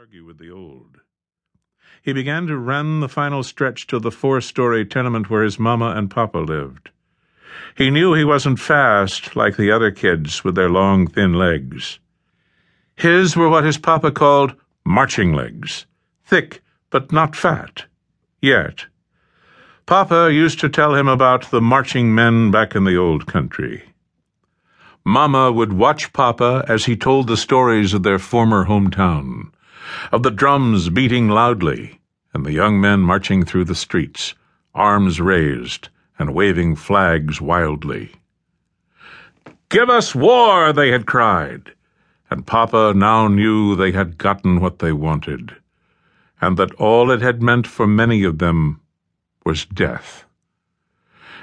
argue with the old. He began to run the final stretch to the four story tenement where his mama and papa lived. He knew he wasn't fast like the other kids with their long, thin legs. His were what his papa called marching legs, thick but not fat. Yet. Papa used to tell him about the marching men back in the old country. Mama would watch Papa as he told the stories of their former hometown, of the drums beating loudly, and the young men marching through the streets, arms raised and waving flags wildly. Give us war, they had cried, and Papa now knew they had gotten what they wanted, and that all it had meant for many of them was death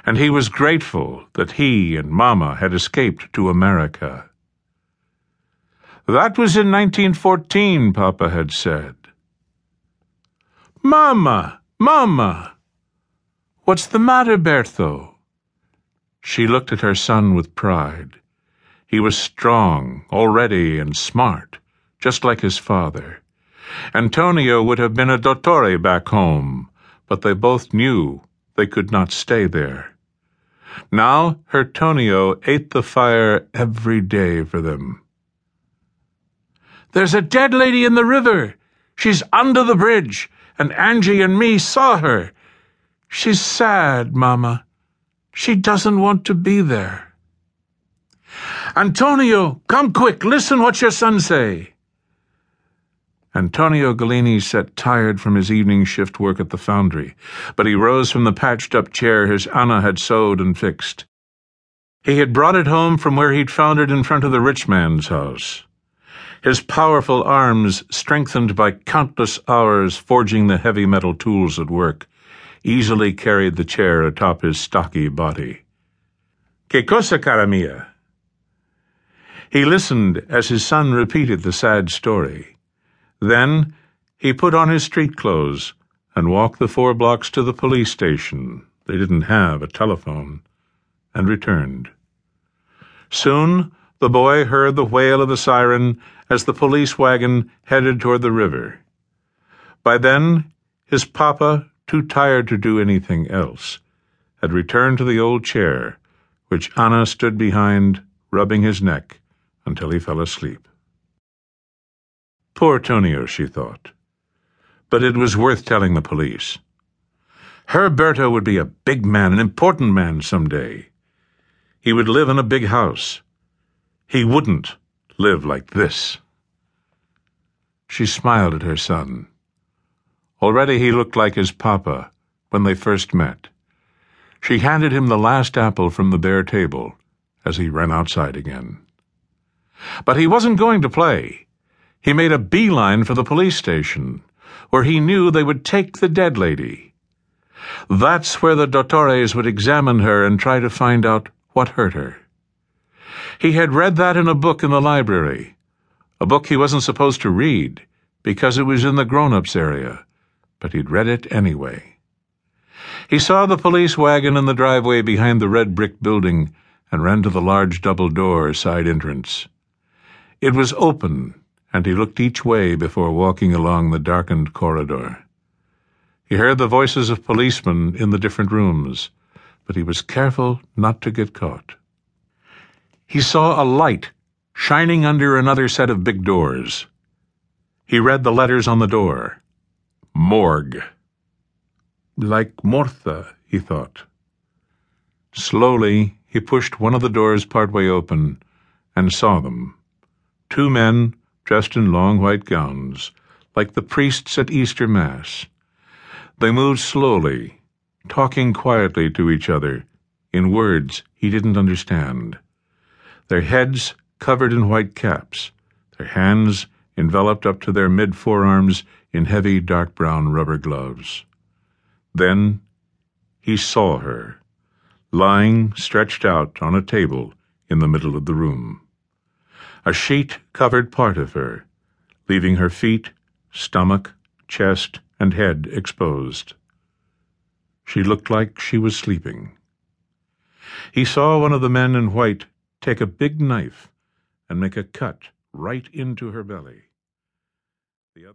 and he was grateful that he and Mama had escaped to America. That was in 1914, Papa had said. Mama! Mama! What's the matter, Berto? She looked at her son with pride. He was strong, already, and smart, just like his father. Antonio would have been a dottore back home, but they both knew they could not stay there. Now her Tonio ate the fire every day for them. There's a dead lady in the river. She's under the bridge, and Angie and me saw her. She's sad, Mamma. She doesn't want to be there. Antonio, come quick, listen what your son say. Antonio Gallini sat tired from his evening shift work at the foundry, but he rose from the patched up chair his Anna had sewed and fixed. He had brought it home from where he'd found it in front of the rich man's house. His powerful arms, strengthened by countless hours forging the heavy metal tools at work, easily carried the chair atop his stocky body. Que cosa, cara mia? He listened as his son repeated the sad story. Then he put on his street clothes and walked the four blocks to the police station. They didn't have a telephone. And returned. Soon the boy heard the wail of the siren as the police wagon headed toward the river. By then, his papa, too tired to do anything else, had returned to the old chair, which Anna stood behind, rubbing his neck until he fell asleep. Poor Tonio, she thought. But it was worth telling the police. Herberto would be a big man, an important man someday. He would live in a big house. He wouldn't live like this. She smiled at her son. Already he looked like his papa when they first met. She handed him the last apple from the bare table as he ran outside again. But he wasn't going to play. He made a beeline for the police station, where he knew they would take the dead lady. That's where the dottores would examine her and try to find out what hurt her. He had read that in a book in the library, a book he wasn't supposed to read because it was in the grown-ups area, but he'd read it anyway. He saw the police wagon in the driveway behind the red brick building and ran to the large double door side entrance. It was open and he looked each way before walking along the darkened corridor. He heard the voices of policemen in the different rooms, but he was careful not to get caught. He saw a light shining under another set of big doors. He read the letters on the door. Morgue. Like Mortha, he thought. Slowly, he pushed one of the doors partway open and saw them. Two men dressed in long white gowns, like the priests at Easter Mass. They moved slowly, talking quietly to each other, in words he didn't understand. Their heads covered in white caps, their hands enveloped up to their mid forearms in heavy dark brown rubber gloves. Then he saw her, lying stretched out on a table in the middle of the room. A sheet covered part of her, leaving her feet, stomach, chest, and head exposed. She looked like she was sleeping. He saw one of the men in white take a big knife and make a cut right into her belly.